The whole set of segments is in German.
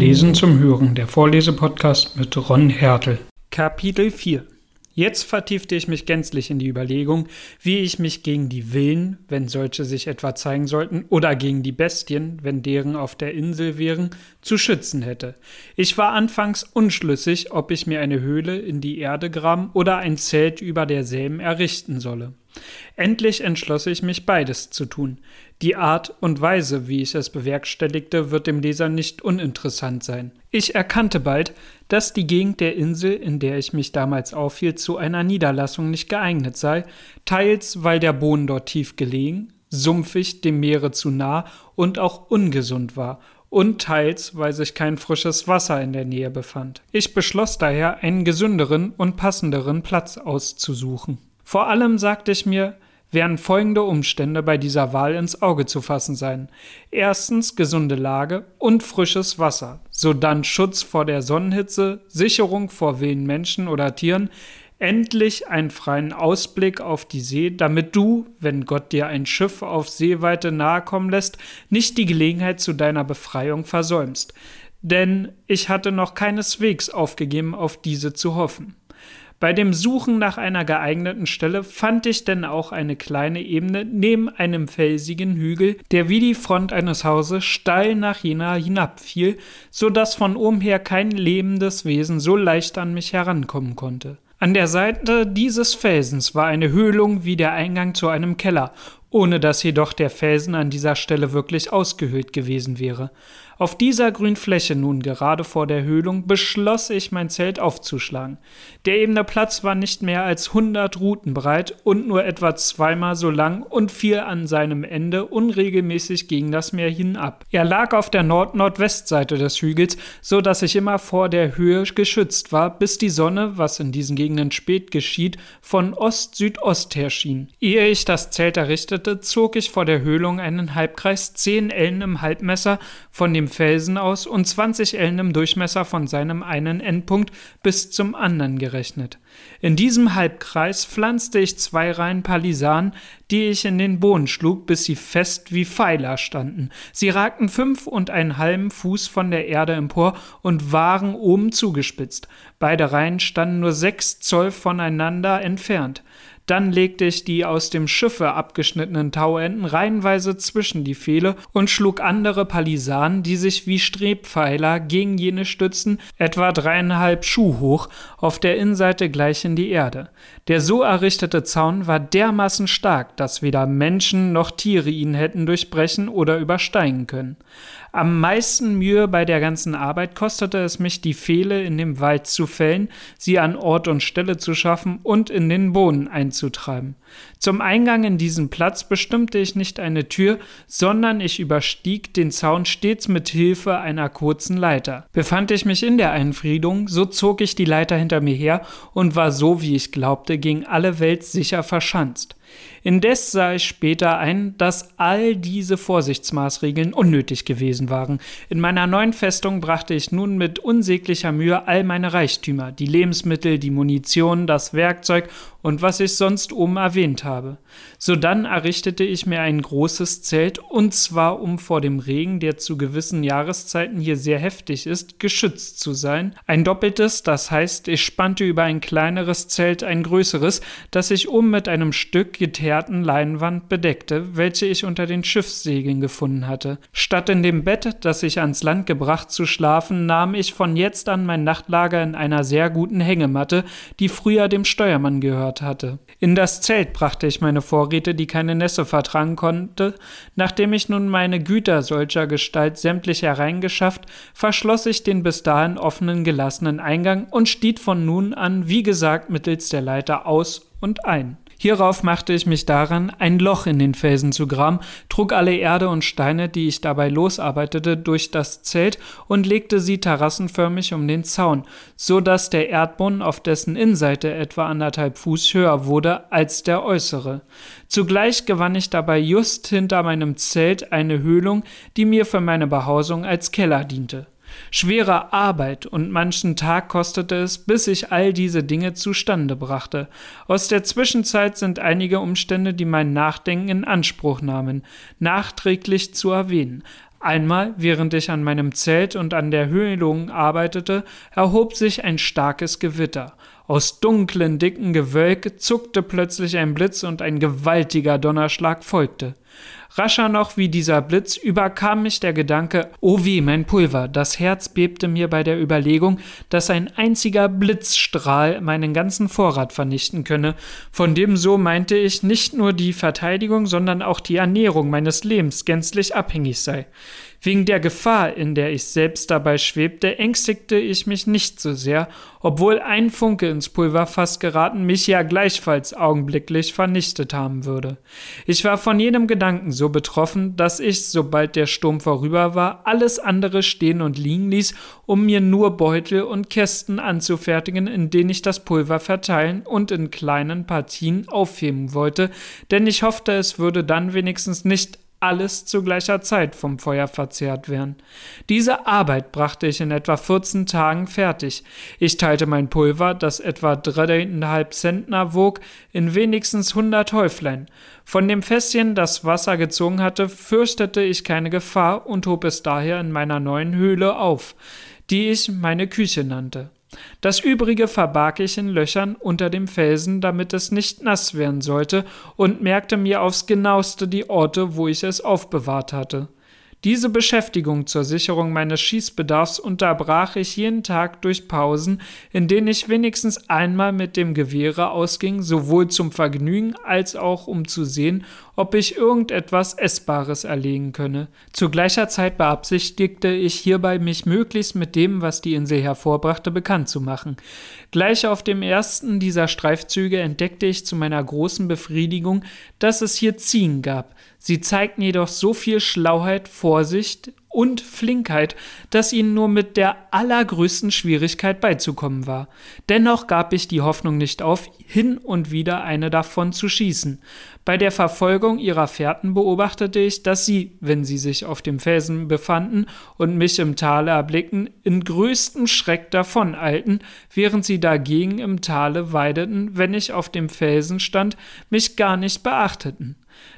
Lesen zum Hören, der Vorlesepodcast mit Ron Hertel. Kapitel 4 Jetzt vertiefte ich mich gänzlich in die Überlegung, wie ich mich gegen die Willen, wenn solche sich etwa zeigen sollten, oder gegen die Bestien, wenn deren auf der Insel wären, zu schützen hätte. Ich war anfangs unschlüssig, ob ich mir eine Höhle in die Erde graben oder ein Zelt über derselben errichten solle. Endlich entschloss ich mich, beides zu tun. Die Art und Weise, wie ich es bewerkstelligte, wird dem Leser nicht uninteressant sein. Ich erkannte bald, dass die Gegend der Insel, in der ich mich damals aufhielt, zu einer Niederlassung nicht geeignet sei, teils weil der Boden dort tief gelegen, sumpfig, dem Meere zu nah und auch ungesund war, und teils, weil sich kein frisches Wasser in der Nähe befand. Ich beschloss daher, einen gesünderen und passenderen Platz auszusuchen. Vor allem sagte ich mir, werden folgende Umstände bei dieser Wahl ins Auge zu fassen sein. Erstens gesunde Lage und frisches Wasser, sodann Schutz vor der Sonnenhitze, Sicherung vor wilden Menschen oder Tieren, endlich einen freien Ausblick auf die See, damit du, wenn Gott dir ein Schiff auf Seeweite nahe kommen lässt, nicht die Gelegenheit zu deiner Befreiung versäumst. Denn ich hatte noch keineswegs aufgegeben, auf diese zu hoffen. Bei dem Suchen nach einer geeigneten Stelle fand ich denn auch eine kleine Ebene neben einem felsigen Hügel, der wie die Front eines Hauses steil nach Jena hinabfiel, so dass von oben her kein lebendes Wesen so leicht an mich herankommen konnte. An der Seite dieses Felsens war eine Höhlung wie der Eingang zu einem Keller, ohne dass jedoch der Felsen an dieser Stelle wirklich ausgehöhlt gewesen wäre. Auf dieser grünen Fläche nun gerade vor der Höhlung beschloss ich mein Zelt aufzuschlagen. Der ebene Platz war nicht mehr als hundert Ruten breit und nur etwa zweimal so lang und fiel an seinem Ende unregelmäßig gegen das Meer hinab. Er lag auf der Nord-Nordwestseite des Hügels, so dass ich immer vor der Höhe geschützt war, bis die Sonne, was in diesen Gegenden spät geschieht, von Ost-Südost her schien. Ehe ich das Zelt errichtete, zog ich vor der Höhlung einen Halbkreis zehn Ellen im Halbmesser von dem Felsen aus und 20 Ellen im Durchmesser von seinem einen Endpunkt bis zum anderen gerechnet. In diesem Halbkreis pflanzte ich zwei Reihen Palisanen, die ich in den Boden schlug, bis sie fest wie Pfeiler standen. Sie ragten fünf und einen halben Fuß von der Erde empor und waren oben zugespitzt. Beide Reihen standen nur sechs Zoll voneinander entfernt. Dann legte ich die aus dem Schiffe abgeschnittenen Tauenden reihenweise zwischen die Pfähle und schlug andere Palisaden, die sich wie Strebpfeiler gegen jene stützen, etwa dreieinhalb Schuh hoch, auf der Innenseite gleich in die Erde. Der so errichtete Zaun war dermaßen stark, dass weder Menschen noch Tiere ihn hätten durchbrechen oder übersteigen können. Am meisten Mühe bei der ganzen Arbeit kostete es mich, die Pfähle in dem Wald zu fällen, sie an Ort und Stelle zu schaffen und in den Boden einzutreiben. Zum Eingang in diesen Platz bestimmte ich nicht eine Tür, sondern ich überstieg den Zaun stets mit Hilfe einer kurzen Leiter. Befand ich mich in der Einfriedung, so zog ich die Leiter hinter mir her und war so, wie ich glaubte, gegen alle Welt sicher verschanzt. Indes sah ich später ein, dass all diese Vorsichtsmaßregeln unnötig gewesen waren. In meiner neuen Festung brachte ich nun mit unsäglicher Mühe all meine Reichtümer, die Lebensmittel, die Munition, das Werkzeug und was ich sonst oben erwähnt habe. Sodann errichtete ich mir ein großes Zelt, und zwar um vor dem Regen, der zu gewissen Jahreszeiten hier sehr heftig ist, geschützt zu sein. Ein doppeltes, das heißt, ich spannte über ein kleineres Zelt ein größeres, das ich oben mit einem Stück geteerten Leinwand bedeckte, welche ich unter den Schiffssegeln gefunden hatte. Statt in dem Bett, das ich ans Land gebracht zu schlafen, nahm ich von jetzt an mein Nachtlager in einer sehr guten Hängematte, die früher dem Steuermann gehört hatte. In das Zelt brachte ich meine Vorräte, die keine Nässe vertragen konnte. Nachdem ich nun meine Güter solcher Gestalt sämtlich hereingeschafft, verschloss ich den bis dahin offenen gelassenen Eingang und stieg von nun an, wie gesagt, mittels der Leiter aus und ein. Hierauf machte ich mich daran, ein Loch in den Felsen zu graben, trug alle Erde und Steine, die ich dabei losarbeitete, durch das Zelt und legte sie terrassenförmig um den Zaun, so dass der Erdboden auf dessen Innenseite etwa anderthalb Fuß höher wurde als der äußere. Zugleich gewann ich dabei just hinter meinem Zelt eine Höhlung, die mir für meine Behausung als Keller diente. Schwere Arbeit und manchen Tag kostete es, bis ich all diese Dinge zustande brachte. Aus der Zwischenzeit sind einige Umstände, die mein Nachdenken in Anspruch nahmen, nachträglich zu erwähnen. Einmal, während ich an meinem Zelt und an der Höhlung arbeitete, erhob sich ein starkes Gewitter. Aus dunklen, dicken Gewölk zuckte plötzlich ein Blitz und ein gewaltiger Donnerschlag folgte. Rascher noch wie dieser Blitz überkam mich der Gedanke, oh weh, mein Pulver. Das Herz bebte mir bei der Überlegung, dass ein einziger Blitzstrahl meinen ganzen Vorrat vernichten könne, von dem so meinte ich nicht nur die Verteidigung, sondern auch die Ernährung meines Lebens gänzlich abhängig sei. Wegen der Gefahr, in der ich selbst dabei schwebte, ängstigte ich mich nicht so sehr, obwohl ein Funke ins Pulverfass geraten mich ja gleichfalls augenblicklich vernichtet haben würde. Ich war von jenem Gedanken so betroffen, dass ich, sobald der Sturm vorüber war, alles andere stehen und liegen ließ, um mir nur Beutel und Kästen anzufertigen, in denen ich das Pulver verteilen und in kleinen Partien aufheben wollte, denn ich hoffte, es würde dann wenigstens nicht alles zu gleicher Zeit vom Feuer verzehrt werden. Diese Arbeit brachte ich in etwa 14 Tagen fertig. Ich teilte mein Pulver, das etwa dreieinhalb Zentner wog, in wenigstens 100 Häuflein. Von dem Fässchen, das Wasser gezogen hatte, fürchtete ich keine Gefahr und hob es daher in meiner neuen Höhle auf, die ich meine Küche nannte. Das übrige verbarg ich in Löchern unter dem Felsen, damit es nicht nass werden sollte, und merkte mir aufs genaueste die Orte, wo ich es aufbewahrt hatte. Diese Beschäftigung zur Sicherung meines Schießbedarfs unterbrach ich jeden Tag durch Pausen, in denen ich wenigstens einmal mit dem Gewehre ausging, sowohl zum Vergnügen als auch um zu sehen, ob ich irgendetwas Essbares erlegen könne. Zu gleicher Zeit beabsichtigte ich hierbei, mich möglichst mit dem, was die Insel hervorbrachte, bekannt zu machen. Gleich auf dem ersten dieser Streifzüge entdeckte ich zu meiner großen Befriedigung, dass es hier Ziegen gab. Sie zeigten jedoch so viel Schlauheit, Vorsicht und Flinkheit, dass ihnen nur mit der allergrößten Schwierigkeit beizukommen war. Dennoch gab ich die Hoffnung nicht auf, hin und wieder eine davon zu schießen. Bei der Verfolgung ihrer Fährten beobachtete ich, dass sie, wenn sie sich auf dem Felsen befanden und mich im Tale erblickten, in größtem Schreck davoneilten, während sie dagegen im Tale weideten, wenn ich auf dem Felsen stand, mich gar nicht beachteten.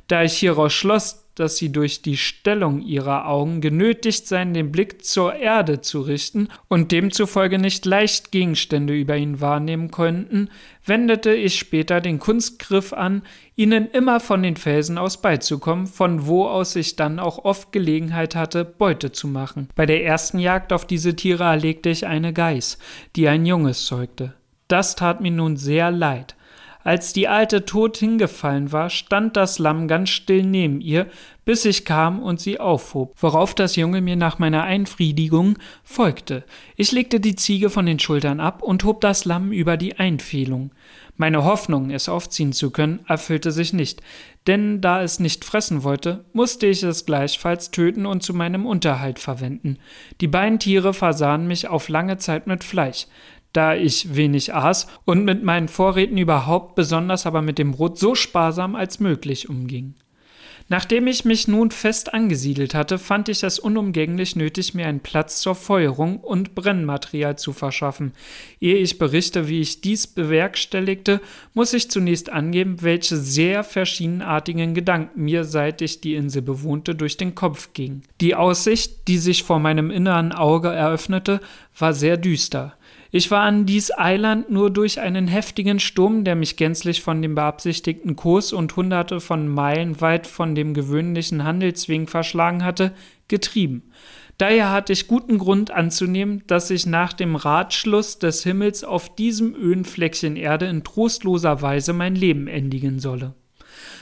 Da ich hieraus schloss, dass sie durch die Stellung ihrer Augen genötigt seien, den Blick zur Erde zu richten und demzufolge nicht leicht Gegenstände über ihn wahrnehmen konnten, wendete ich später den Kunstgriff an, ihnen immer von den Felsen aus beizukommen, von wo aus ich dann auch oft Gelegenheit hatte, Beute zu machen. Bei der ersten Jagd auf diese Tiere erlegte ich eine Geiß, die ein Junges zeugte. Das tat mir nun sehr leid. Als die Alte tot hingefallen war, stand das Lamm ganz still neben ihr, bis ich kam und sie aufhob, worauf das Junge mir nach meiner Einfriedigung folgte. Ich legte die Ziege von den Schultern ab und hob das Lamm über die Einfehlung. Meine Hoffnung, es aufziehen zu können, erfüllte sich nicht, denn da es nicht fressen wollte, musste ich es gleichfalls töten und zu meinem Unterhalt verwenden. Die beiden Tiere versahen mich auf lange Zeit mit Fleisch da ich wenig aß und mit meinen Vorräten überhaupt, besonders aber mit dem Brot, so sparsam als möglich umging. Nachdem ich mich nun fest angesiedelt hatte, fand ich es unumgänglich nötig, mir einen Platz zur Feuerung und Brennmaterial zu verschaffen. Ehe ich berichte, wie ich dies bewerkstelligte, muss ich zunächst angeben, welche sehr verschiedenartigen Gedanken mir, seit ich die Insel bewohnte, durch den Kopf gingen. Die Aussicht, die sich vor meinem inneren Auge eröffnete, war sehr düster. Ich war an dies Eiland nur durch einen heftigen Sturm, der mich gänzlich von dem beabsichtigten Kurs und hunderte von Meilen weit von dem gewöhnlichen Handelsweg verschlagen hatte, getrieben. Daher hatte ich guten Grund anzunehmen, dass ich nach dem Ratschluss des Himmels auf diesem öden Fleckchen Erde in trostloser Weise mein Leben endigen solle.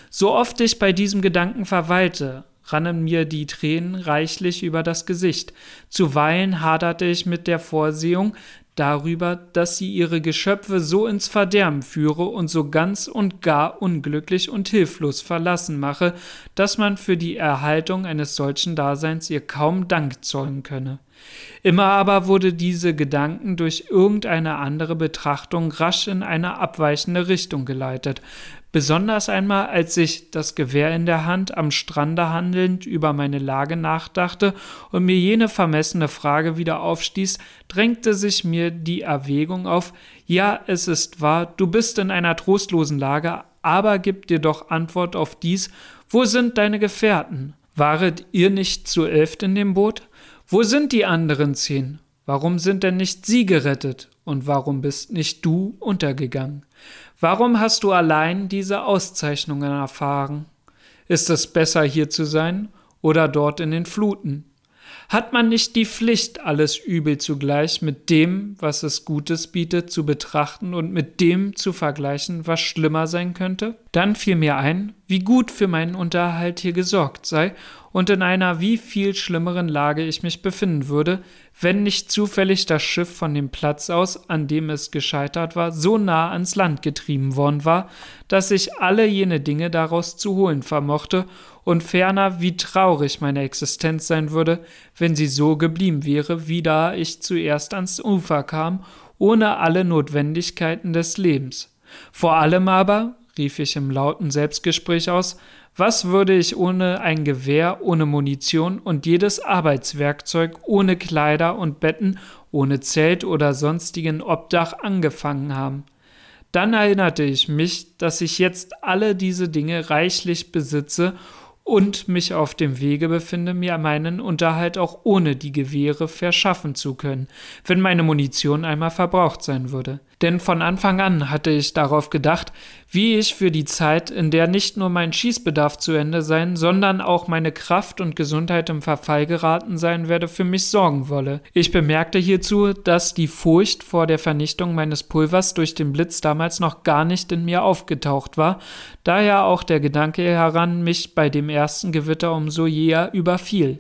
So oft ich bei diesem Gedanken verweilte, rannen mir die Tränen reichlich über das Gesicht. Zuweilen haderte ich mit der Vorsehung, darüber, dass sie ihre Geschöpfe so ins Verderben führe und so ganz und gar unglücklich und hilflos verlassen mache, dass man für die Erhaltung eines solchen Daseins ihr kaum Dank zollen könne. Immer aber wurde diese Gedanken durch irgendeine andere Betrachtung rasch in eine abweichende Richtung geleitet, Besonders einmal, als ich, das Gewehr in der Hand, am Strande handelnd über meine Lage nachdachte und mir jene vermessene Frage wieder aufstieß, drängte sich mir die Erwägung auf, ja, es ist wahr, du bist in einer trostlosen Lage, aber gib dir doch Antwort auf dies, wo sind deine Gefährten? Waret ihr nicht zu elft in dem Boot? Wo sind die anderen zehn? Warum sind denn nicht sie gerettet? Und warum bist nicht du untergegangen? Warum hast du allein diese Auszeichnungen erfahren? Ist es besser hier zu sein oder dort in den Fluten? Hat man nicht die Pflicht, alles Übel zugleich mit dem, was es Gutes bietet, zu betrachten und mit dem zu vergleichen, was schlimmer sein könnte? Dann fiel mir ein, wie gut für meinen Unterhalt hier gesorgt sei und in einer wie viel schlimmeren Lage ich mich befinden würde, wenn nicht zufällig das Schiff von dem Platz aus, an dem es gescheitert war, so nah ans Land getrieben worden war, dass ich alle jene Dinge daraus zu holen vermochte und ferner, wie traurig meine Existenz sein würde, wenn sie so geblieben wäre, wie da ich zuerst ans Ufer kam, ohne alle Notwendigkeiten des Lebens. Vor allem aber, rief ich im lauten Selbstgespräch aus, was würde ich ohne ein Gewehr, ohne Munition und jedes Arbeitswerkzeug, ohne Kleider und Betten, ohne Zelt oder sonstigen Obdach angefangen haben? Dann erinnerte ich mich, dass ich jetzt alle diese Dinge reichlich besitze und mich auf dem Wege befinde, mir meinen Unterhalt auch ohne die Gewehre verschaffen zu können, wenn meine Munition einmal verbraucht sein würde denn von Anfang an hatte ich darauf gedacht, wie ich für die Zeit, in der nicht nur mein Schießbedarf zu Ende sein, sondern auch meine Kraft und Gesundheit im Verfall geraten sein werde, für mich sorgen wolle. Ich bemerkte hierzu, dass die Furcht vor der Vernichtung meines Pulvers durch den Blitz damals noch gar nicht in mir aufgetaucht war, daher auch der Gedanke heran mich bei dem ersten Gewitter umso jäher überfiel.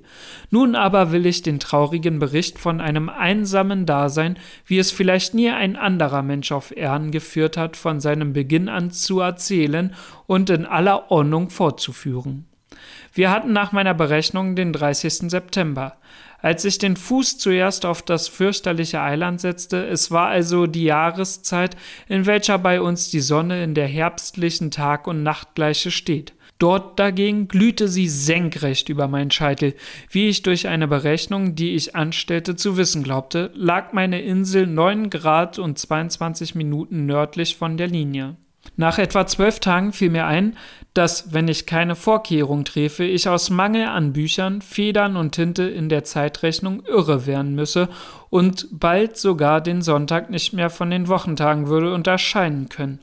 Nun aber will ich den traurigen Bericht von einem einsamen Dasein, wie es vielleicht nie ein anderer Mensch auf Erden geführt hat, von seinem Beginn an zu erzählen und in aller Ordnung fortzuführen. Wir hatten nach meiner Berechnung den 30. September. Als ich den Fuß zuerst auf das fürchterliche Eiland setzte, es war also die Jahreszeit, in welcher bei uns die Sonne in der herbstlichen Tag- und Nachtgleiche steht. Dort dagegen glühte sie senkrecht über meinen Scheitel. Wie ich durch eine Berechnung, die ich anstellte, zu wissen glaubte, lag meine Insel 9 Grad und 22 Minuten nördlich von der Linie. Nach etwa zwölf Tagen fiel mir ein, dass, wenn ich keine Vorkehrung träfe, ich aus Mangel an Büchern, Federn und Tinte in der Zeitrechnung irre werden müsse und bald sogar den Sonntag nicht mehr von den Wochentagen würde unterscheiden können.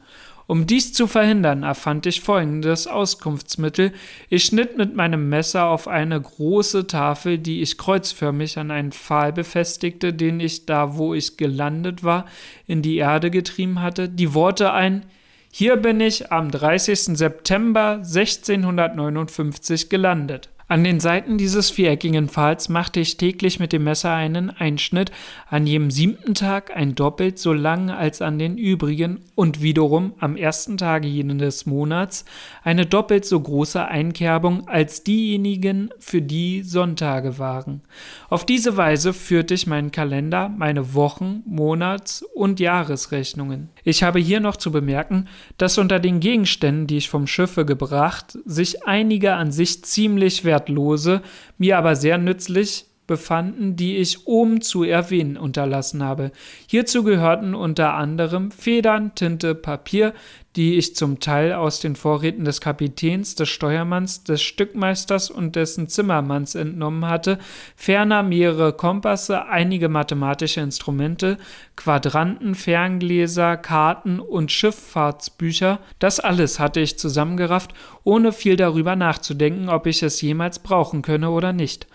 Um dies zu verhindern, erfand ich folgendes Auskunftsmittel. Ich schnitt mit meinem Messer auf eine große Tafel, die ich kreuzförmig an einen Pfahl befestigte, den ich da, wo ich gelandet war, in die Erde getrieben hatte, die Worte ein Hier bin ich am 30. September 1659 gelandet. An den Seiten dieses viereckigen Pfahls machte ich täglich mit dem Messer einen Einschnitt, an jedem siebten Tag ein doppelt so lang als an den übrigen und wiederum am ersten Tage jenes Monats eine doppelt so große Einkerbung als diejenigen, für die Sonntage waren. Auf diese Weise führte ich meinen Kalender, meine Wochen-, Monats- und Jahresrechnungen. Ich habe hier noch zu bemerken, dass unter den Gegenständen, die ich vom Schiffe gebracht, sich einige an sich ziemlich wertlose, mir aber sehr nützlich befanden, die ich oben zu erwähnen unterlassen habe. Hierzu gehörten unter anderem Federn, Tinte, Papier, die ich zum Teil aus den Vorräten des Kapitäns, des Steuermanns, des Stückmeisters und dessen Zimmermanns entnommen hatte, ferner mehrere Kompasse, einige mathematische Instrumente, Quadranten, Ferngläser, Karten und Schifffahrtsbücher. Das alles hatte ich zusammengerafft, ohne viel darüber nachzudenken, ob ich es jemals brauchen könne oder nicht.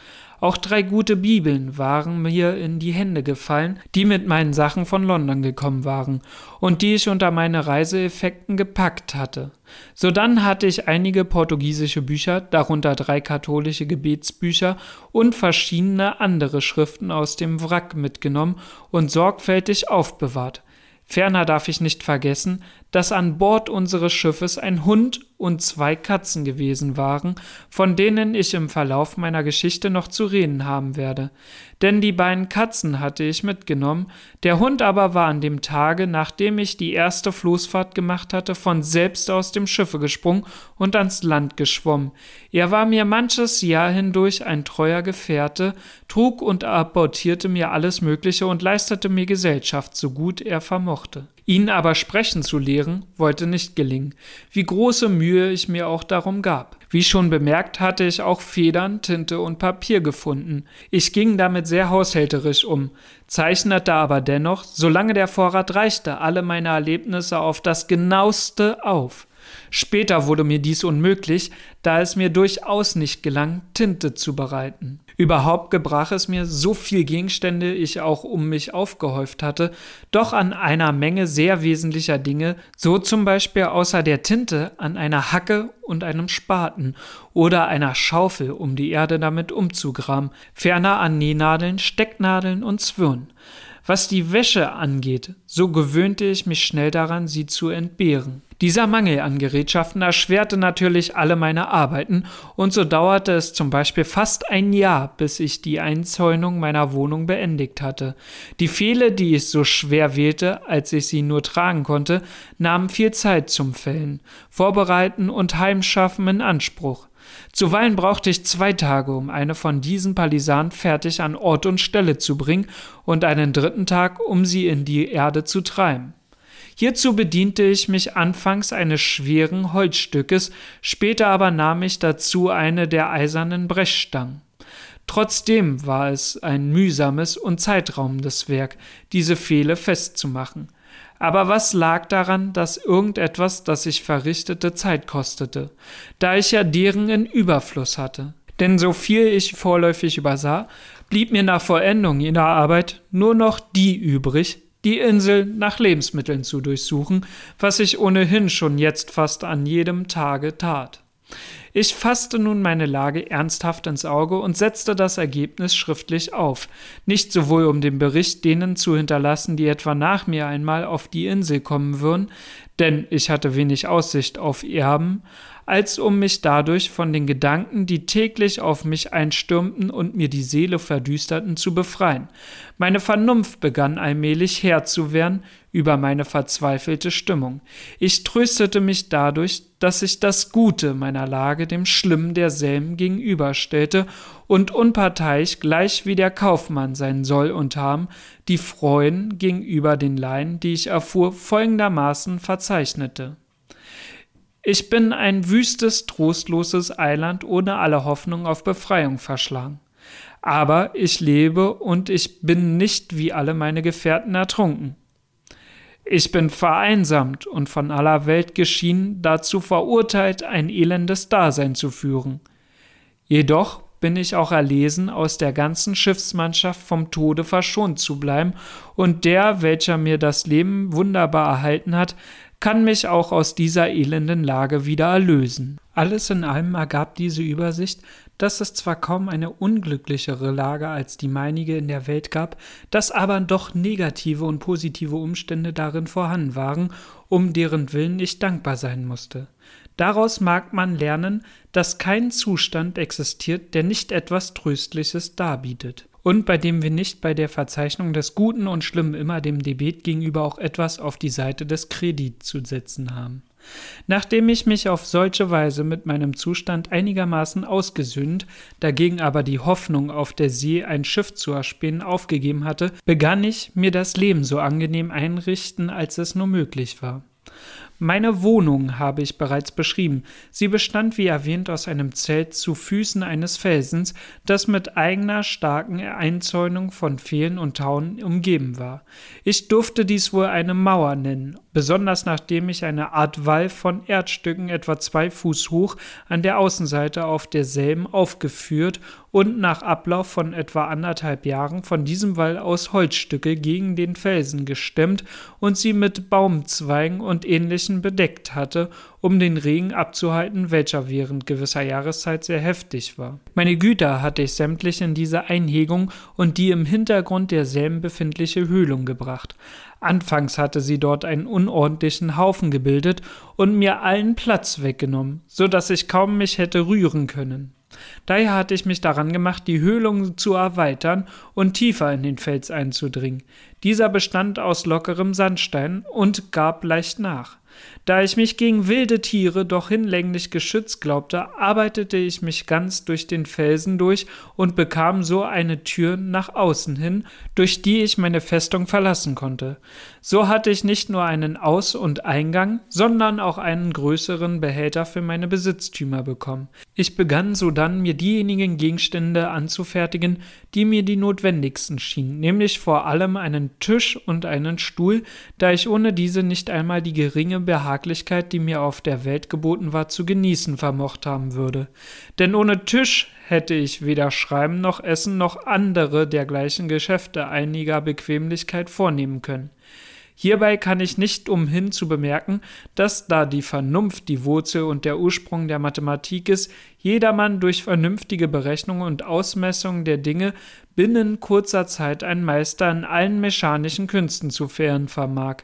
Auch drei gute Bibeln waren mir in die Hände gefallen, die mit meinen Sachen von London gekommen waren und die ich unter meine Reiseeffekten gepackt hatte. Sodann hatte ich einige portugiesische Bücher, darunter drei katholische Gebetsbücher und verschiedene andere Schriften aus dem Wrack mitgenommen und sorgfältig aufbewahrt. Ferner darf ich nicht vergessen, dass an Bord unseres Schiffes ein Hund und zwei Katzen gewesen waren, von denen ich im Verlauf meiner Geschichte noch zu reden haben werde. Denn die beiden Katzen hatte ich mitgenommen, der Hund aber war an dem Tage, nachdem ich die erste Floßfahrt gemacht hatte, von selbst aus dem Schiffe gesprungen und ans Land geschwommen. Er war mir manches Jahr hindurch ein treuer Gefährte, trug und apportierte mir alles Mögliche und leistete mir Gesellschaft, so gut er vermochte. Ihn aber sprechen zu lehren, wollte nicht gelingen, wie große Mühe ich mir auch darum gab. Wie schon bemerkt, hatte ich auch Federn, Tinte und Papier gefunden. Ich ging damit sehr haushälterisch um, zeichnete aber dennoch, solange der Vorrat reichte, alle meine Erlebnisse auf das genaueste auf. Später wurde mir dies unmöglich, da es mir durchaus nicht gelang, Tinte zu bereiten. Überhaupt gebrach es mir, so viel Gegenstände ich auch um mich aufgehäuft hatte, doch an einer Menge sehr wesentlicher Dinge, so zum Beispiel außer der Tinte an einer Hacke und einem Spaten oder einer Schaufel, um die Erde damit umzugraben, ferner an Nähnadeln, Stecknadeln und Zwirn. Was die Wäsche angeht, so gewöhnte ich mich schnell daran, sie zu entbehren. Dieser Mangel an Gerätschaften erschwerte natürlich alle meine Arbeiten, und so dauerte es zum Beispiel fast ein Jahr, bis ich die Einzäunung meiner Wohnung beendigt hatte. Die Pfähle, die ich so schwer wählte, als ich sie nur tragen konnte, nahmen viel Zeit zum Fällen, Vorbereiten und Heimschaffen in Anspruch. Zuweilen brauchte ich zwei Tage, um eine von diesen Palisaden fertig an Ort und Stelle zu bringen und einen dritten Tag, um sie in die Erde zu treiben. Hierzu bediente ich mich anfangs eines schweren Holzstückes, später aber nahm ich dazu eine der eisernen Brechstangen. Trotzdem war es ein mühsames und zeitraubendes Werk, diese Pfähle festzumachen. Aber was lag daran, dass irgendetwas, das ich verrichtete, Zeit kostete, da ich ja deren in Überfluss hatte? Denn so viel ich vorläufig übersah, blieb mir nach Vollendung jener Arbeit nur noch die übrig, die Insel nach Lebensmitteln zu durchsuchen, was ich ohnehin schon jetzt fast an jedem Tage tat. Ich fasste nun meine Lage ernsthaft ins Auge und setzte das Ergebnis schriftlich auf, nicht sowohl um den Bericht denen zu hinterlassen, die etwa nach mir einmal auf die Insel kommen würden, denn ich hatte wenig Aussicht auf Erben, als um mich dadurch von den Gedanken, die täglich auf mich einstürmten und mir die Seele verdüsterten, zu befreien. Meine Vernunft begann allmählich Herr zu werden über meine verzweifelte Stimmung. Ich tröstete mich dadurch, dass ich das Gute meiner Lage dem Schlimmen derselben gegenüberstellte und unparteiisch gleich wie der Kaufmann sein soll und haben, die Freuden gegenüber den Laien, die ich erfuhr, folgendermaßen verzeichnete. Ich bin ein wüstes, trostloses Eiland ohne alle Hoffnung auf Befreiung verschlagen. Aber ich lebe und ich bin nicht wie alle meine Gefährten ertrunken. Ich bin vereinsamt und von aller Welt geschienen, dazu verurteilt, ein elendes Dasein zu führen. Jedoch bin ich auch erlesen, aus der ganzen Schiffsmannschaft vom Tode verschont zu bleiben, und der, welcher mir das Leben wunderbar erhalten hat, kann mich auch aus dieser elenden Lage wieder erlösen. Alles in allem ergab diese Übersicht, dass es zwar kaum eine unglücklichere Lage als die meinige in der Welt gab, dass aber doch negative und positive Umstände darin vorhanden waren, um deren Willen ich dankbar sein musste. Daraus mag man lernen, dass kein Zustand existiert, der nicht etwas Tröstliches darbietet und bei dem wir nicht bei der Verzeichnung des Guten und Schlimmen immer dem Debet gegenüber auch etwas auf die Seite des Kredit zu setzen haben. Nachdem ich mich auf solche Weise mit meinem Zustand einigermaßen ausgesöhnt, dagegen aber die Hoffnung auf der See ein Schiff zu erspähen aufgegeben hatte, begann ich, mir das Leben so angenehm einrichten, als es nur möglich war. Meine Wohnung habe ich bereits beschrieben. Sie bestand, wie erwähnt, aus einem Zelt zu Füßen eines Felsens, das mit eigener starken Einzäunung von Pfählen und Taunen umgeben war. Ich durfte dies wohl eine Mauer nennen, besonders nachdem ich eine Art Wall von Erdstücken etwa zwei Fuß hoch an der Außenseite auf derselben aufgeführt und nach Ablauf von etwa anderthalb Jahren von diesem Wall aus Holzstücke gegen den Felsen gestemmt und sie mit Baumzweigen und ähnlichen bedeckt hatte, um den Regen abzuhalten, welcher während gewisser Jahreszeit sehr heftig war. Meine Güter hatte ich sämtlich in diese Einhegung und die im Hintergrund derselben befindliche Höhlung gebracht. Anfangs hatte sie dort einen unordentlichen Haufen gebildet und mir allen Platz weggenommen, so dass ich kaum mich hätte rühren können. Daher hatte ich mich daran gemacht, die Höhlung zu erweitern und tiefer in den Fels einzudringen. Dieser bestand aus lockerem Sandstein und gab leicht nach. Da ich mich gegen wilde Tiere doch hinlänglich geschützt glaubte, arbeitete ich mich ganz durch den Felsen durch und bekam so eine Tür nach außen hin, durch die ich meine Festung verlassen konnte. So hatte ich nicht nur einen Aus- und Eingang, sondern auch einen größeren Behälter für meine Besitztümer bekommen. Ich begann sodann mir diejenigen Gegenstände anzufertigen, die mir die notwendigsten schienen, nämlich vor allem einen Tisch und einen Stuhl, da ich ohne diese nicht einmal die geringe Behaglichkeit, die mir auf der Welt geboten war, zu genießen vermocht haben würde. Denn ohne Tisch hätte ich weder Schreiben noch Essen noch andere dergleichen Geschäfte einiger Bequemlichkeit vornehmen können. Hierbei kann ich nicht umhin zu bemerken, dass da die Vernunft die Wurzel und der Ursprung der Mathematik ist, jedermann durch vernünftige Berechnung und Ausmessung der Dinge binnen kurzer Zeit ein Meister in allen mechanischen Künsten zu werden vermag.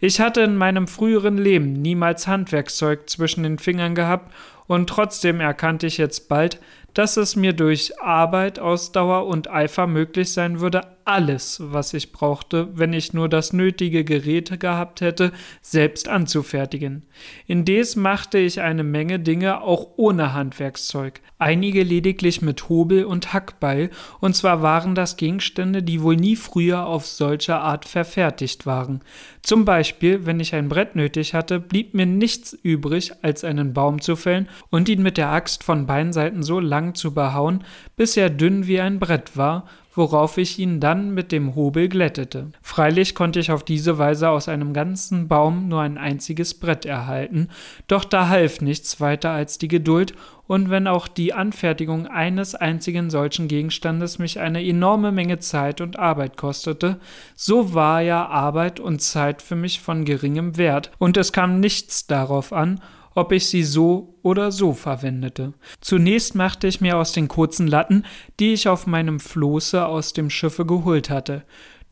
Ich hatte in meinem früheren Leben niemals Handwerkszeug zwischen den Fingern gehabt, und trotzdem erkannte ich jetzt bald, dass es mir durch Arbeit, Ausdauer und Eifer möglich sein würde, alles, was ich brauchte, wenn ich nur das nötige Gerät gehabt hätte, selbst anzufertigen. Indes machte ich eine Menge Dinge auch ohne Handwerkszeug, einige lediglich mit Hobel und Hackbeil, und zwar waren das Gegenstände, die wohl nie früher auf solche Art verfertigt waren. Zum Beispiel, wenn ich ein Brett nötig hatte, blieb mir nichts übrig, als einen Baum zu fällen und ihn mit der Axt von beiden Seiten so lang zu behauen, bis er dünn wie ein Brett war, worauf ich ihn dann mit dem Hobel glättete. Freilich konnte ich auf diese Weise aus einem ganzen Baum nur ein einziges Brett erhalten, doch da half nichts weiter als die Geduld, und wenn auch die Anfertigung eines einzigen solchen Gegenstandes mich eine enorme Menge Zeit und Arbeit kostete, so war ja Arbeit und Zeit für mich von geringem Wert, und es kam nichts darauf an, ob ich sie so oder so verwendete. Zunächst machte ich mir aus den kurzen Latten, die ich auf meinem Floße aus dem Schiffe geholt hatte,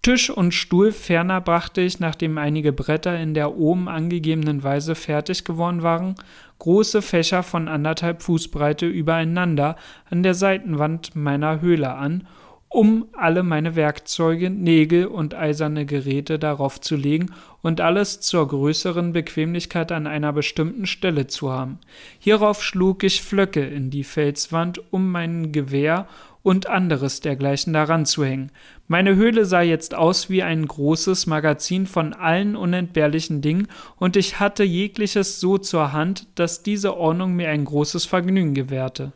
Tisch und Stuhl ferner brachte ich, nachdem einige Bretter in der oben angegebenen Weise fertig geworden waren, große Fächer von anderthalb Fußbreite übereinander an der Seitenwand meiner Höhle an um alle meine Werkzeuge, Nägel und eiserne Geräte darauf zu legen und alles zur größeren Bequemlichkeit an einer bestimmten Stelle zu haben. Hierauf schlug ich Flöcke in die Felswand, um mein Gewehr und anderes dergleichen daran zu hängen. Meine Höhle sah jetzt aus wie ein großes Magazin von allen unentbehrlichen Dingen, und ich hatte jegliches so zur Hand, dass diese Ordnung mir ein großes Vergnügen gewährte.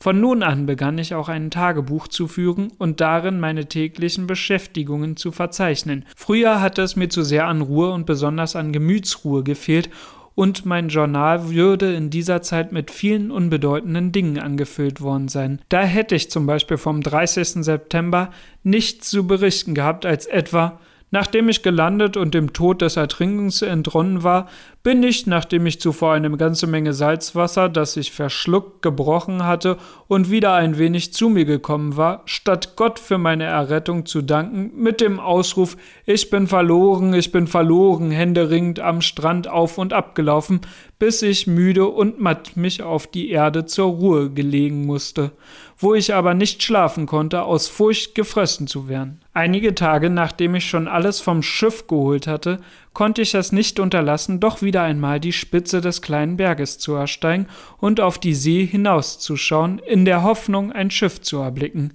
Von nun an begann ich auch ein Tagebuch zu führen und darin meine täglichen Beschäftigungen zu verzeichnen. Früher hatte es mir zu sehr an Ruhe und besonders an Gemütsruhe gefehlt, und mein Journal würde in dieser Zeit mit vielen unbedeutenden Dingen angefüllt worden sein. Da hätte ich zum Beispiel vom 30. September nichts zu berichten gehabt als etwa Nachdem ich gelandet und dem Tod des Ertrinkens entronnen war, bin ich, nachdem ich zuvor eine ganze Menge Salzwasser, das ich verschluckt, gebrochen hatte und wieder ein wenig zu mir gekommen war, statt Gott für meine Errettung zu danken, mit dem Ausruf Ich bin verloren, ich bin verloren, händeringend am Strand auf und ab gelaufen, bis ich müde und matt mich auf die Erde zur Ruhe gelegen musste, wo ich aber nicht schlafen konnte, aus Furcht gefressen zu werden. Einige Tage nachdem ich schon alles vom Schiff geholt hatte, konnte ich es nicht unterlassen, doch wieder einmal die Spitze des kleinen Berges zu ersteigen und auf die See hinauszuschauen, in der Hoffnung, ein Schiff zu erblicken.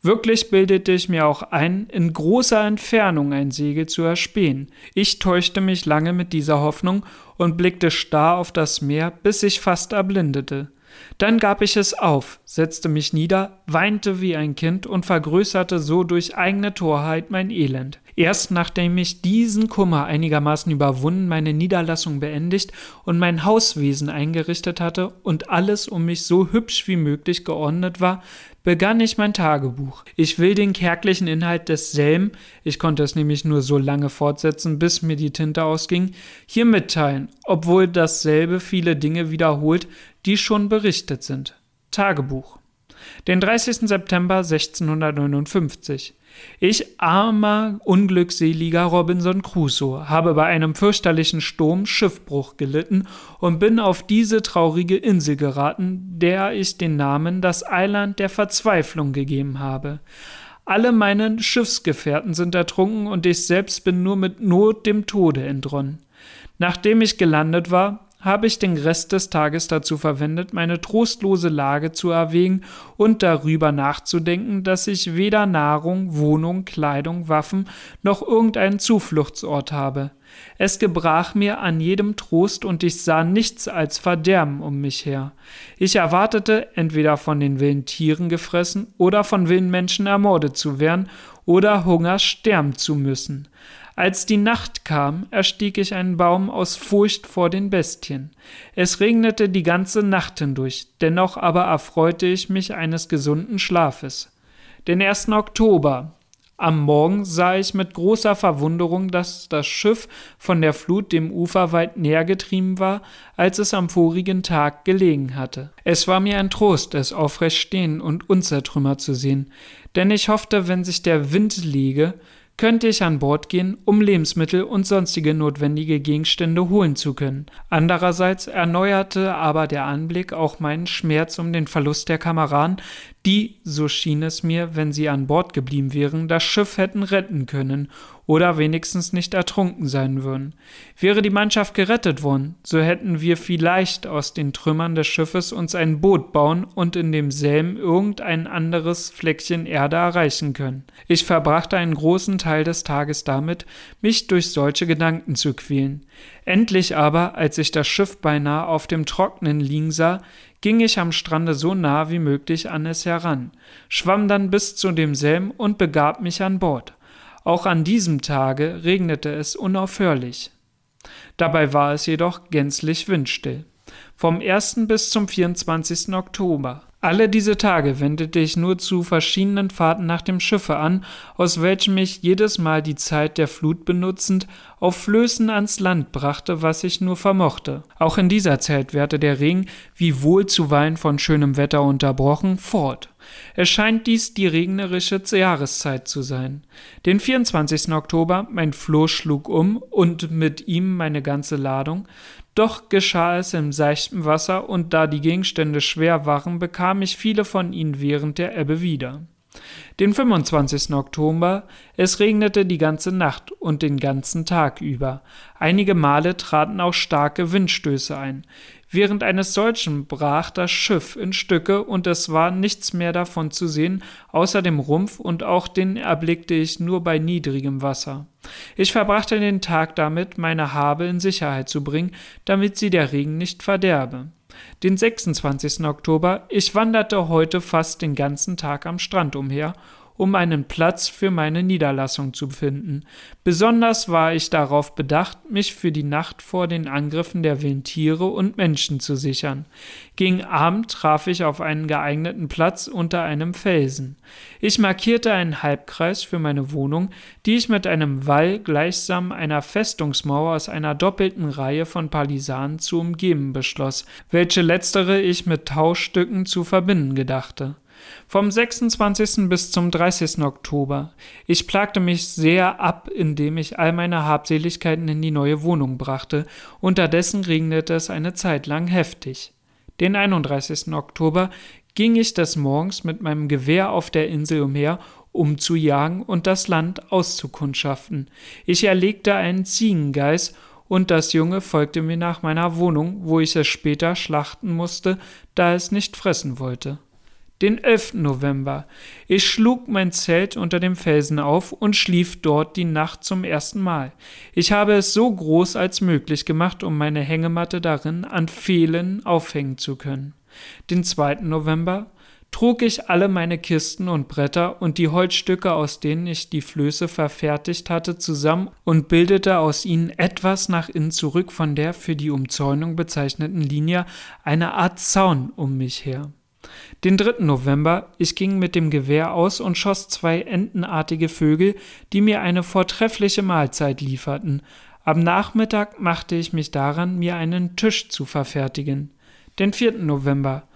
Wirklich bildete ich mir auch ein, in großer Entfernung ein Segel zu erspähen. Ich täuschte mich lange mit dieser Hoffnung und blickte starr auf das Meer, bis ich fast erblindete. Dann gab ich es auf, setzte mich nieder, weinte wie ein Kind und vergrößerte so durch eigene Torheit mein Elend. Erst nachdem ich diesen Kummer einigermaßen überwunden, meine Niederlassung beendigt und mein Hauswesen eingerichtet hatte und alles um mich so hübsch wie möglich geordnet war, begann ich mein Tagebuch. Ich will den kärglichen Inhalt desselben, ich konnte es nämlich nur so lange fortsetzen, bis mir die Tinte ausging, hier mitteilen, obwohl dasselbe viele Dinge wiederholt, die schon berichtet sind. Tagebuch. Den 30. September 1659. Ich, armer, unglückseliger Robinson Crusoe, habe bei einem fürchterlichen Sturm Schiffbruch gelitten und bin auf diese traurige Insel geraten, der ich den Namen das Eiland der Verzweiflung gegeben habe. Alle meine Schiffsgefährten sind ertrunken und ich selbst bin nur mit Not dem Tode entronnen. Nachdem ich gelandet war, habe ich den Rest des Tages dazu verwendet, meine trostlose Lage zu erwägen und darüber nachzudenken, dass ich weder Nahrung, Wohnung, Kleidung, Waffen noch irgendeinen Zufluchtsort habe. Es gebrach mir an jedem Trost und ich sah nichts als Verderben um mich her. Ich erwartete, entweder von den wilden Tieren gefressen oder von wilden Menschen ermordet zu werden oder Hunger sterben zu müssen. Als die Nacht kam, erstieg ich einen Baum aus Furcht vor den Bestien. Es regnete die ganze Nacht hindurch, dennoch aber erfreute ich mich eines gesunden Schlafes. Den 1. Oktober. Am Morgen sah ich mit großer Verwunderung, dass das Schiff von der Flut dem Ufer weit näher getrieben war, als es am vorigen Tag gelegen hatte. Es war mir ein Trost, es aufrecht stehen und unzertrümmert zu sehen, denn ich hoffte, wenn sich der Wind lege, könnte ich an Bord gehen, um Lebensmittel und sonstige notwendige Gegenstände holen zu können. Andererseits erneuerte aber der Anblick auch meinen Schmerz um den Verlust der Kameraden, die, so schien es mir, wenn sie an Bord geblieben wären, das Schiff hätten retten können oder wenigstens nicht ertrunken sein würden. Wäre die Mannschaft gerettet worden, so hätten wir vielleicht aus den Trümmern des Schiffes uns ein Boot bauen und in demselben irgendein anderes Fleckchen Erde erreichen können. Ich verbrachte einen großen Teil des Tages damit, mich durch solche Gedanken zu quälen. Endlich aber, als ich das Schiff beinahe auf dem Trocknen liegen sah, ging ich am Strande so nah wie möglich an es heran, schwamm dann bis zu demselben und begab mich an Bord. Auch an diesem Tage regnete es unaufhörlich. Dabei war es jedoch gänzlich windstill. Vom 1. bis zum 24. Oktober. Alle diese Tage wendete ich nur zu verschiedenen Fahrten nach dem Schiffe an, aus welchem ich jedes Mal die Zeit der Flut benutzend auf Flößen ans Land brachte, was ich nur vermochte. Auch in dieser Zeit währte der Regen, wie wohl zuweilen von schönem Wetter unterbrochen, fort. Es scheint dies die regnerische Jahreszeit zu sein. Den 24. Oktober, mein Floß schlug um und mit ihm meine ganze Ladung. Doch geschah es im seichten Wasser und da die Gegenstände schwer waren, bekam ich viele von ihnen während der Ebbe wieder. Den 25. Oktober, es regnete die ganze Nacht und den ganzen Tag über. Einige Male traten auch starke Windstöße ein. Während eines solchen brach das Schiff in Stücke und es war nichts mehr davon zu sehen, außer dem Rumpf und auch den erblickte ich nur bei niedrigem Wasser. Ich verbrachte den Tag damit, meine Habe in Sicherheit zu bringen, damit sie der Regen nicht verderbe. Den 26. Oktober, ich wanderte heute fast den ganzen Tag am Strand umher um einen Platz für meine Niederlassung zu finden. Besonders war ich darauf bedacht, mich für die Nacht vor den Angriffen der wilden Tiere und Menschen zu sichern. Gegen Abend traf ich auf einen geeigneten Platz unter einem Felsen. Ich markierte einen Halbkreis für meine Wohnung, die ich mit einem Wall gleichsam einer Festungsmauer aus einer doppelten Reihe von Palisaden zu umgeben beschloss, welche letztere ich mit Tauschstücken zu verbinden gedachte. Vom 26. bis zum 30. Oktober. Ich plagte mich sehr ab, indem ich all meine Habseligkeiten in die neue Wohnung brachte. Unterdessen regnete es eine Zeit lang heftig. Den 31. Oktober ging ich des Morgens mit meinem Gewehr auf der Insel umher, um zu jagen und das Land auszukundschaften. Ich erlegte einen Ziegengeiß und das Junge folgte mir nach meiner Wohnung, wo ich es später schlachten musste, da es nicht fressen wollte den 11. November. Ich schlug mein Zelt unter dem Felsen auf und schlief dort die Nacht zum ersten Mal. Ich habe es so groß als möglich gemacht, um meine Hängematte darin an Pfählen aufhängen zu können. Den 2. November trug ich alle meine Kisten und Bretter und die Holzstücke, aus denen ich die Flöße verfertigt hatte, zusammen und bildete aus ihnen etwas nach innen zurück von der für die Umzäunung bezeichneten Linie eine Art Zaun um mich her. Den 3. November, ich ging mit dem Gewehr aus und schoss zwei entenartige Vögel, die mir eine vortreffliche Mahlzeit lieferten. Am Nachmittag machte ich mich daran, mir einen Tisch zu verfertigen. Den 4. November.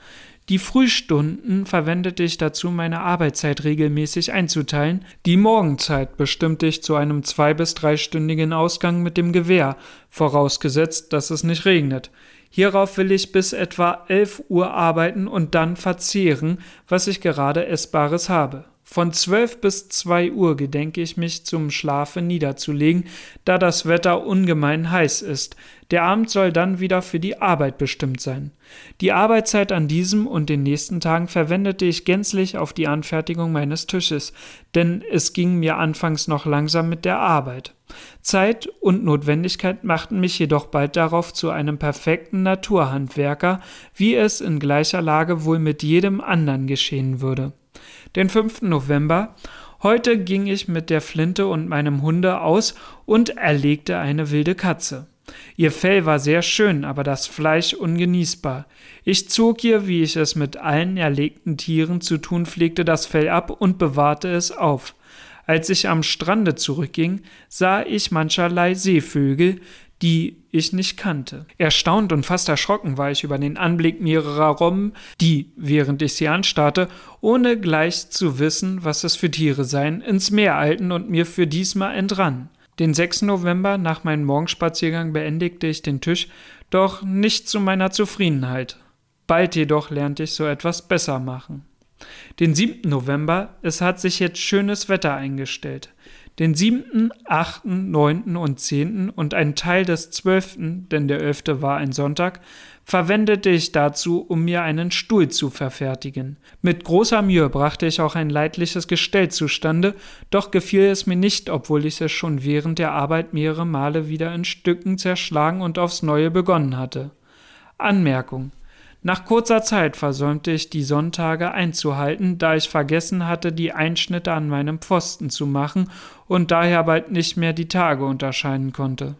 Die Frühstunden verwendete ich dazu, meine Arbeitszeit regelmäßig einzuteilen. Die Morgenzeit bestimmte ich zu einem zwei- bis dreistündigen Ausgang mit dem Gewehr, vorausgesetzt, dass es nicht regnet. Hierauf will ich bis etwa 11 Uhr arbeiten und dann verzehren, was ich gerade Essbares habe. Von zwölf bis zwei Uhr gedenke ich mich zum Schlafe niederzulegen, da das Wetter ungemein heiß ist. Der Abend soll dann wieder für die Arbeit bestimmt sein. Die Arbeitszeit an diesem und den nächsten Tagen verwendete ich gänzlich auf die Anfertigung meines Tisches, denn es ging mir anfangs noch langsam mit der Arbeit. Zeit und Notwendigkeit machten mich jedoch bald darauf zu einem perfekten Naturhandwerker, wie es in gleicher Lage wohl mit jedem anderen geschehen würde den 5. November. Heute ging ich mit der Flinte und meinem Hunde aus und erlegte eine wilde Katze. Ihr Fell war sehr schön, aber das Fleisch ungenießbar. Ich zog ihr, wie ich es mit allen erlegten Tieren zu tun pflegte, das Fell ab und bewahrte es auf. Als ich am Strande zurückging, sah ich mancherlei Seevögel, die ich nicht kannte. Erstaunt und fast erschrocken war ich über den Anblick mehrerer Robben, die, während ich sie anstarrte, ohne gleich zu wissen, was es für Tiere seien, ins Meer eilten und mir für diesmal entrannen. Den 6. November nach meinem Morgenspaziergang beendigte ich den Tisch, doch nicht zu meiner Zufriedenheit. Bald jedoch lernte ich so etwas besser machen. Den 7. November, es hat sich jetzt schönes Wetter eingestellt. Den 7., 8., 9. und 10. und einen Teil des 12., denn der 11. war ein Sonntag, verwendete ich dazu, um mir einen Stuhl zu verfertigen. Mit großer Mühe brachte ich auch ein leidliches Gestell zustande, doch gefiel es mir nicht, obwohl ich es schon während der Arbeit mehrere Male wieder in Stücken zerschlagen und aufs neue begonnen hatte. Anmerkung nach kurzer Zeit versäumte ich die Sonntage einzuhalten, da ich vergessen hatte, die Einschnitte an meinem Pfosten zu machen und daher bald nicht mehr die Tage unterscheiden konnte.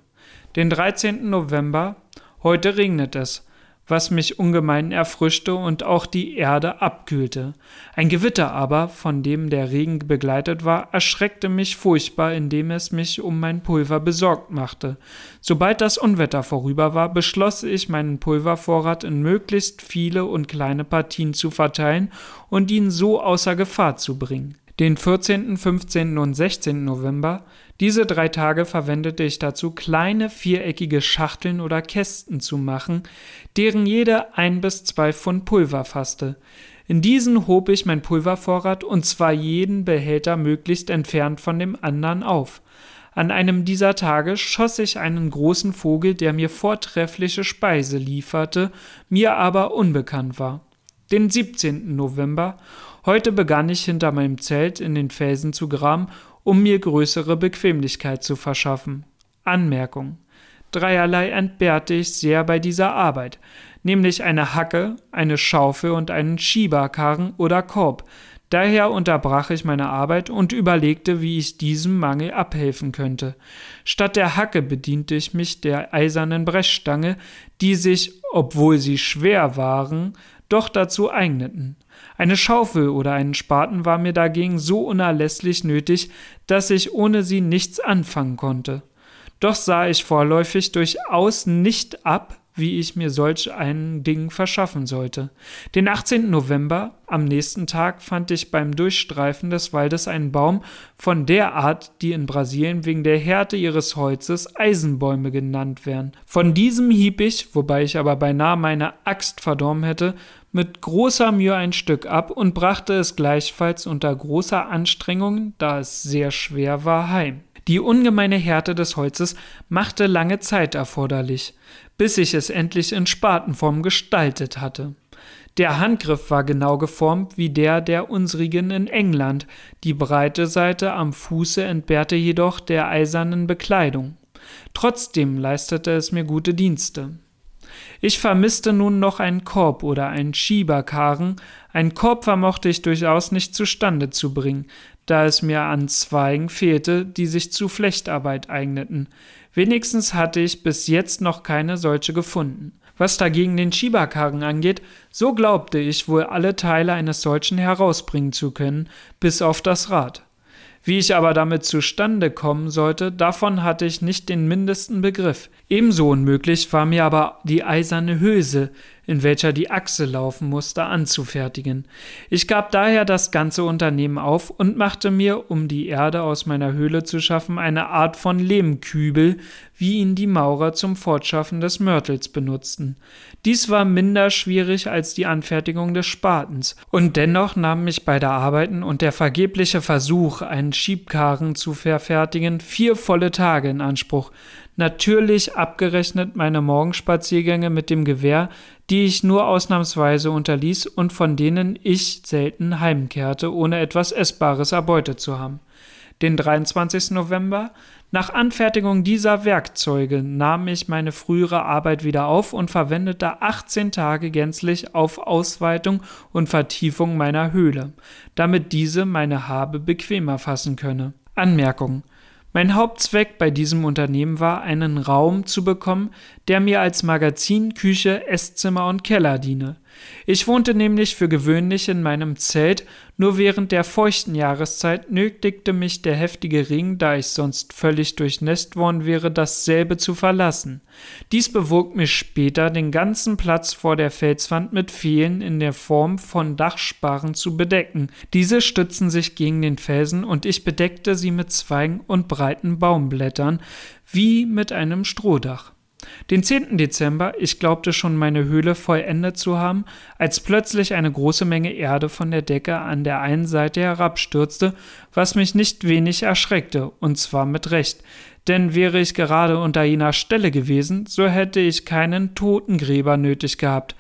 Den 13. November, heute regnet es, was mich ungemein erfrischte und auch die Erde abkühlte. Ein Gewitter aber, von dem der Regen begleitet war, erschreckte mich furchtbar, indem es mich um mein Pulver besorgt machte. Sobald das Unwetter vorüber war, beschloss ich, meinen Pulvervorrat in möglichst viele und kleine Partien zu verteilen und ihn so außer Gefahr zu bringen. Den 14., 15. und 16. November, diese drei Tage verwendete ich dazu, kleine viereckige Schachteln oder Kästen zu machen, deren jede ein bis zwei Pfund Pulver fasste. In diesen hob ich mein Pulvervorrat und zwar jeden Behälter möglichst entfernt von dem anderen auf. An einem dieser Tage schoss ich einen großen Vogel, der mir vortreffliche Speise lieferte, mir aber unbekannt war. Den 17. November Heute begann ich hinter meinem Zelt in den Felsen zu graben, um mir größere Bequemlichkeit zu verschaffen. Anmerkung. Dreierlei entbehrte ich sehr bei dieser Arbeit, nämlich eine Hacke, eine Schaufel und einen Schieberkarren oder Korb. Daher unterbrach ich meine Arbeit und überlegte, wie ich diesem Mangel abhelfen könnte. Statt der Hacke bediente ich mich der eisernen Brechstange, die sich, obwohl sie schwer waren, doch dazu eigneten. Eine Schaufel oder einen Spaten war mir dagegen so unerlässlich nötig, dass ich ohne sie nichts anfangen konnte. Doch sah ich vorläufig durchaus nicht ab, wie ich mir solch ein Ding verschaffen sollte. Den 18. November, am nächsten Tag, fand ich beim Durchstreifen des Waldes einen Baum von der Art, die in Brasilien wegen der Härte ihres Holzes Eisenbäume genannt werden. Von diesem hieb ich, wobei ich aber beinahe meine Axt verdorben hätte, mit großer Mühe ein Stück ab und brachte es gleichfalls unter großer Anstrengung, da es sehr schwer war, heim. Die ungemeine Härte des Holzes machte lange Zeit erforderlich, bis ich es endlich in Spatenform gestaltet hatte. Der Handgriff war genau geformt wie der der unsrigen in England, die breite Seite am Fuße entbehrte jedoch der eisernen Bekleidung. Trotzdem leistete es mir gute Dienste. Ich vermisste nun noch einen Korb oder einen Schieberkarren. Einen Korb vermochte ich durchaus nicht zustande zu bringen, da es mir an Zweigen fehlte, die sich zu Flechtarbeit eigneten. Wenigstens hatte ich bis jetzt noch keine solche gefunden. Was dagegen den Schieberkarren angeht, so glaubte ich wohl alle Teile eines solchen herausbringen zu können, bis auf das Rad. Wie ich aber damit zustande kommen sollte, davon hatte ich nicht den mindesten Begriff. Ebenso unmöglich war mir aber die eiserne Hülse, in welcher die Achse laufen musste, anzufertigen. Ich gab daher das ganze Unternehmen auf und machte mir, um die Erde aus meiner Höhle zu schaffen, eine Art von Lehmkübel, wie ihn die Maurer zum Fortschaffen des Mörtels benutzten. Dies war minder schwierig als die Anfertigung des Spatens, und dennoch nahm mich bei der Arbeiten und der vergebliche Versuch, einen Schiebkarren zu verfertigen, vier volle Tage in Anspruch, natürlich abgerechnet meine Morgenspaziergänge mit dem Gewehr, die ich nur ausnahmsweise unterließ und von denen ich selten heimkehrte, ohne etwas Essbares erbeutet zu haben. Den 23. November nach Anfertigung dieser Werkzeuge nahm ich meine frühere Arbeit wieder auf und verwendete 18 Tage gänzlich auf Ausweitung und Vertiefung meiner Höhle, damit diese meine Habe bequemer fassen könne. Anmerkung mein Hauptzweck bei diesem Unternehmen war, einen Raum zu bekommen, der mir als Magazin, Küche, Esszimmer und Keller diene. Ich wohnte nämlich für gewöhnlich in meinem Zelt, nur während der feuchten Jahreszeit nötigte mich der heftige Ring, da ich sonst völlig durchnässt worden wäre, dasselbe zu verlassen. Dies bewog mich später, den ganzen Platz vor der Felswand mit Pfählen in der Form von Dachsparren zu bedecken. Diese stützten sich gegen den Felsen und ich bedeckte sie mit Zweigen und breiten Baumblättern, wie mit einem Strohdach. Den 10. Dezember, ich glaubte schon meine Höhle vollendet zu haben, als plötzlich eine große Menge Erde von der Decke an der einen Seite herabstürzte, was mich nicht wenig erschreckte, und zwar mit Recht, denn wäre ich gerade unter jener Stelle gewesen, so hätte ich keinen Totengräber nötig gehabt.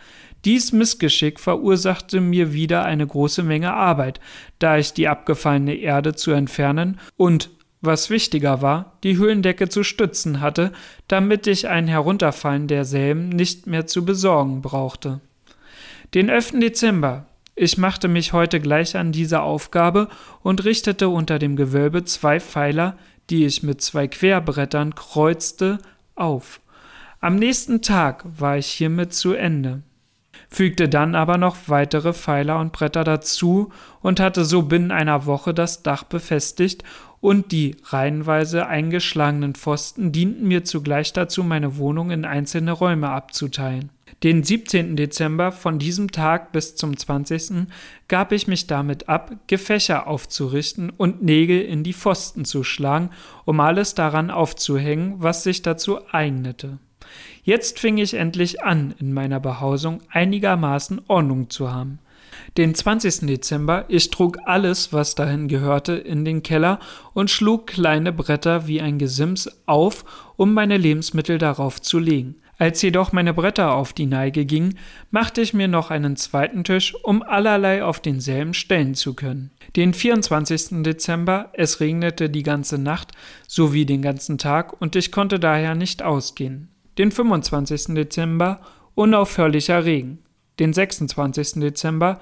Dies Missgeschick verursachte mir wieder eine große Menge Arbeit, da ich die abgefallene Erde zu entfernen und was wichtiger war, die Höhlendecke zu stützen hatte, damit ich ein Herunterfallen derselben nicht mehr zu besorgen brauchte. Den 11. Dezember. Ich machte mich heute gleich an diese Aufgabe und richtete unter dem Gewölbe zwei Pfeiler, die ich mit zwei Querbrettern kreuzte, auf. Am nächsten Tag war ich hiermit zu Ende fügte dann aber noch weitere Pfeiler und Bretter dazu und hatte so binnen einer Woche das Dach befestigt und die reihenweise eingeschlagenen Pfosten dienten mir zugleich dazu, meine Wohnung in einzelne Räume abzuteilen. Den 17. Dezember von diesem Tag bis zum 20. gab ich mich damit ab, Gefächer aufzurichten und Nägel in die Pfosten zu schlagen, um alles daran aufzuhängen, was sich dazu eignete. Jetzt fing ich endlich an, in meiner Behausung einigermaßen Ordnung zu haben. Den 20. Dezember, ich trug alles, was dahin gehörte, in den Keller und schlug kleine Bretter wie ein Gesims auf, um meine Lebensmittel darauf zu legen. Als jedoch meine Bretter auf die Neige gingen, machte ich mir noch einen zweiten Tisch, um allerlei auf denselben stellen zu können. Den 24. Dezember, es regnete die ganze Nacht sowie den ganzen Tag und ich konnte daher nicht ausgehen den 25. Dezember unaufhörlicher Regen, den 26. Dezember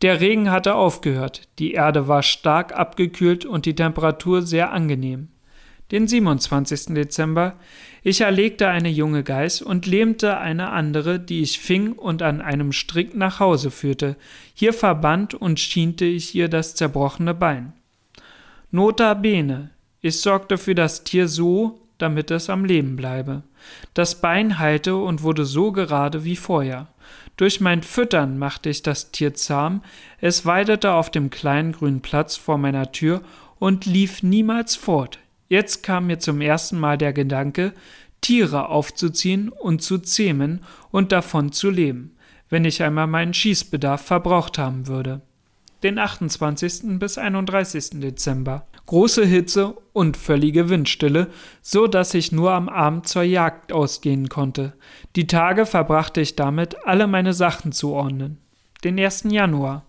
der Regen hatte aufgehört, die Erde war stark abgekühlt und die Temperatur sehr angenehm. Den 27. Dezember ich erlegte eine junge Geiß und lähmte eine andere, die ich fing und an einem Strick nach Hause führte. Hier verband und schiente ich ihr das zerbrochene Bein. Nota bene, ich sorgte für das Tier so, damit es am Leben bleibe. Das Bein heilte und wurde so gerade wie vorher. Durch mein Füttern machte ich das Tier zahm, es weidete auf dem kleinen grünen Platz vor meiner Tür und lief niemals fort. Jetzt kam mir zum ersten Mal der Gedanke, Tiere aufzuziehen und zu zähmen und davon zu leben, wenn ich einmal meinen Schießbedarf verbraucht haben würde den 28. bis 31. Dezember. Große Hitze und völlige Windstille, so dass ich nur am Abend zur Jagd ausgehen konnte. Die Tage verbrachte ich damit, alle meine Sachen zu ordnen. Den 1. Januar.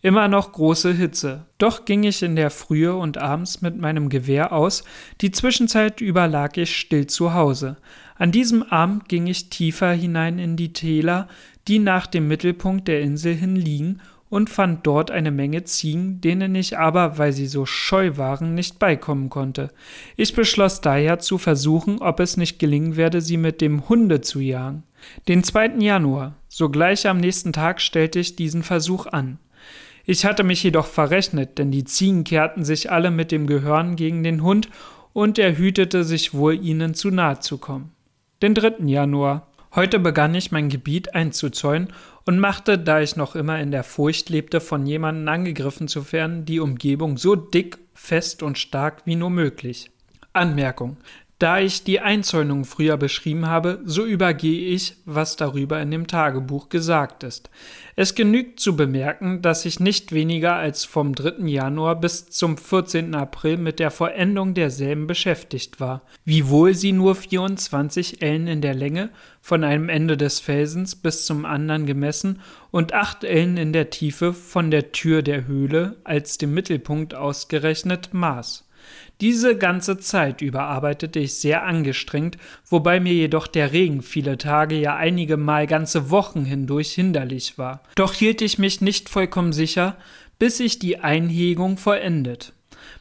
Immer noch große Hitze. Doch ging ich in der Frühe und abends mit meinem Gewehr aus, die Zwischenzeit über lag ich still zu Hause. An diesem Abend ging ich tiefer hinein in die Täler, die nach dem Mittelpunkt der Insel hin liegen, und fand dort eine Menge Ziegen, denen ich aber, weil sie so scheu waren, nicht beikommen konnte. Ich beschloss daher zu versuchen, ob es nicht gelingen werde, sie mit dem Hunde zu jagen. Den 2. Januar, sogleich am nächsten Tag, stellte ich diesen Versuch an. Ich hatte mich jedoch verrechnet, denn die Ziegen kehrten sich alle mit dem Gehörn gegen den Hund und er hütete sich wohl, ihnen zu nahe zu kommen. Den 3. Januar. Heute begann ich mein Gebiet einzuzäunen und machte, da ich noch immer in der Furcht lebte, von jemandem angegriffen zu werden, die Umgebung so dick, fest und stark wie nur möglich. Anmerkung. Da ich die Einzäunung früher beschrieben habe, so übergehe ich, was darüber in dem Tagebuch gesagt ist. Es genügt zu bemerken, dass ich nicht weniger als vom 3. Januar bis zum 14. April mit der Vollendung derselben beschäftigt war, wiewohl sie nur 24 Ellen in der Länge von einem Ende des Felsens bis zum anderen gemessen und 8 Ellen in der Tiefe von der Tür der Höhle als dem Mittelpunkt ausgerechnet maß. Diese ganze Zeit über arbeitete ich sehr angestrengt, wobei mir jedoch der Regen viele Tage, ja einige Mal ganze Wochen hindurch hinderlich war. Doch hielt ich mich nicht vollkommen sicher, bis ich die Einhegung vollendet.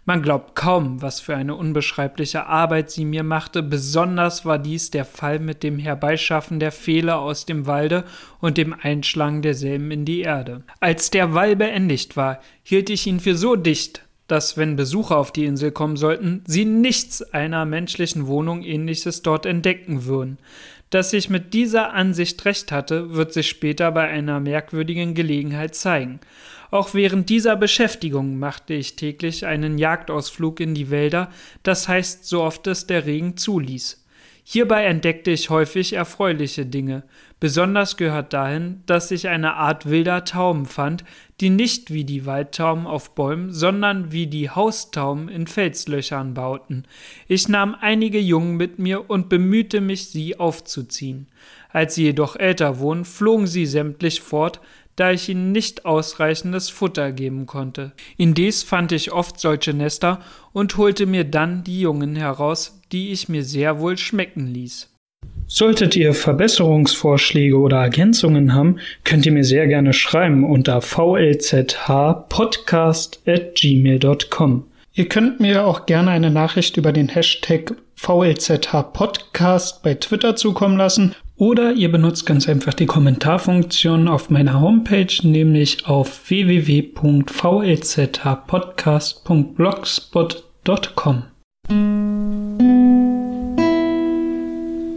Man glaubt kaum, was für eine unbeschreibliche Arbeit sie mir machte, besonders war dies der Fall mit dem Herbeischaffen der Fehler aus dem Walde und dem Einschlagen derselben in die Erde. Als der Wall beendigt war, hielt ich ihn für so dicht, dass, wenn Besucher auf die Insel kommen sollten, sie nichts einer menschlichen Wohnung ähnliches dort entdecken würden. Dass ich mit dieser Ansicht recht hatte, wird sich später bei einer merkwürdigen Gelegenheit zeigen. Auch während dieser Beschäftigung machte ich täglich einen Jagdausflug in die Wälder, das heißt so oft es der Regen zuließ. Hierbei entdeckte ich häufig erfreuliche Dinge. Besonders gehört dahin, dass ich eine Art wilder Tauben fand, die nicht wie die Waldtauben auf Bäumen, sondern wie die Haustauben in Felslöchern bauten. Ich nahm einige Jungen mit mir und bemühte mich, sie aufzuziehen. Als sie jedoch älter wurden, flogen sie sämtlich fort, da ich ihnen nicht ausreichendes Futter geben konnte. Indes fand ich oft solche Nester und holte mir dann die Jungen heraus, die ich mir sehr wohl schmecken ließ. Solltet ihr Verbesserungsvorschläge oder Ergänzungen haben, könnt ihr mir sehr gerne schreiben unter vlzhpodcast@gmail.com. Ihr könnt mir auch gerne eine Nachricht über den Hashtag VLZH bei Twitter zukommen lassen oder ihr benutzt ganz einfach die Kommentarfunktion auf meiner Homepage, nämlich auf www.vlzhpodcast.blogspot.com.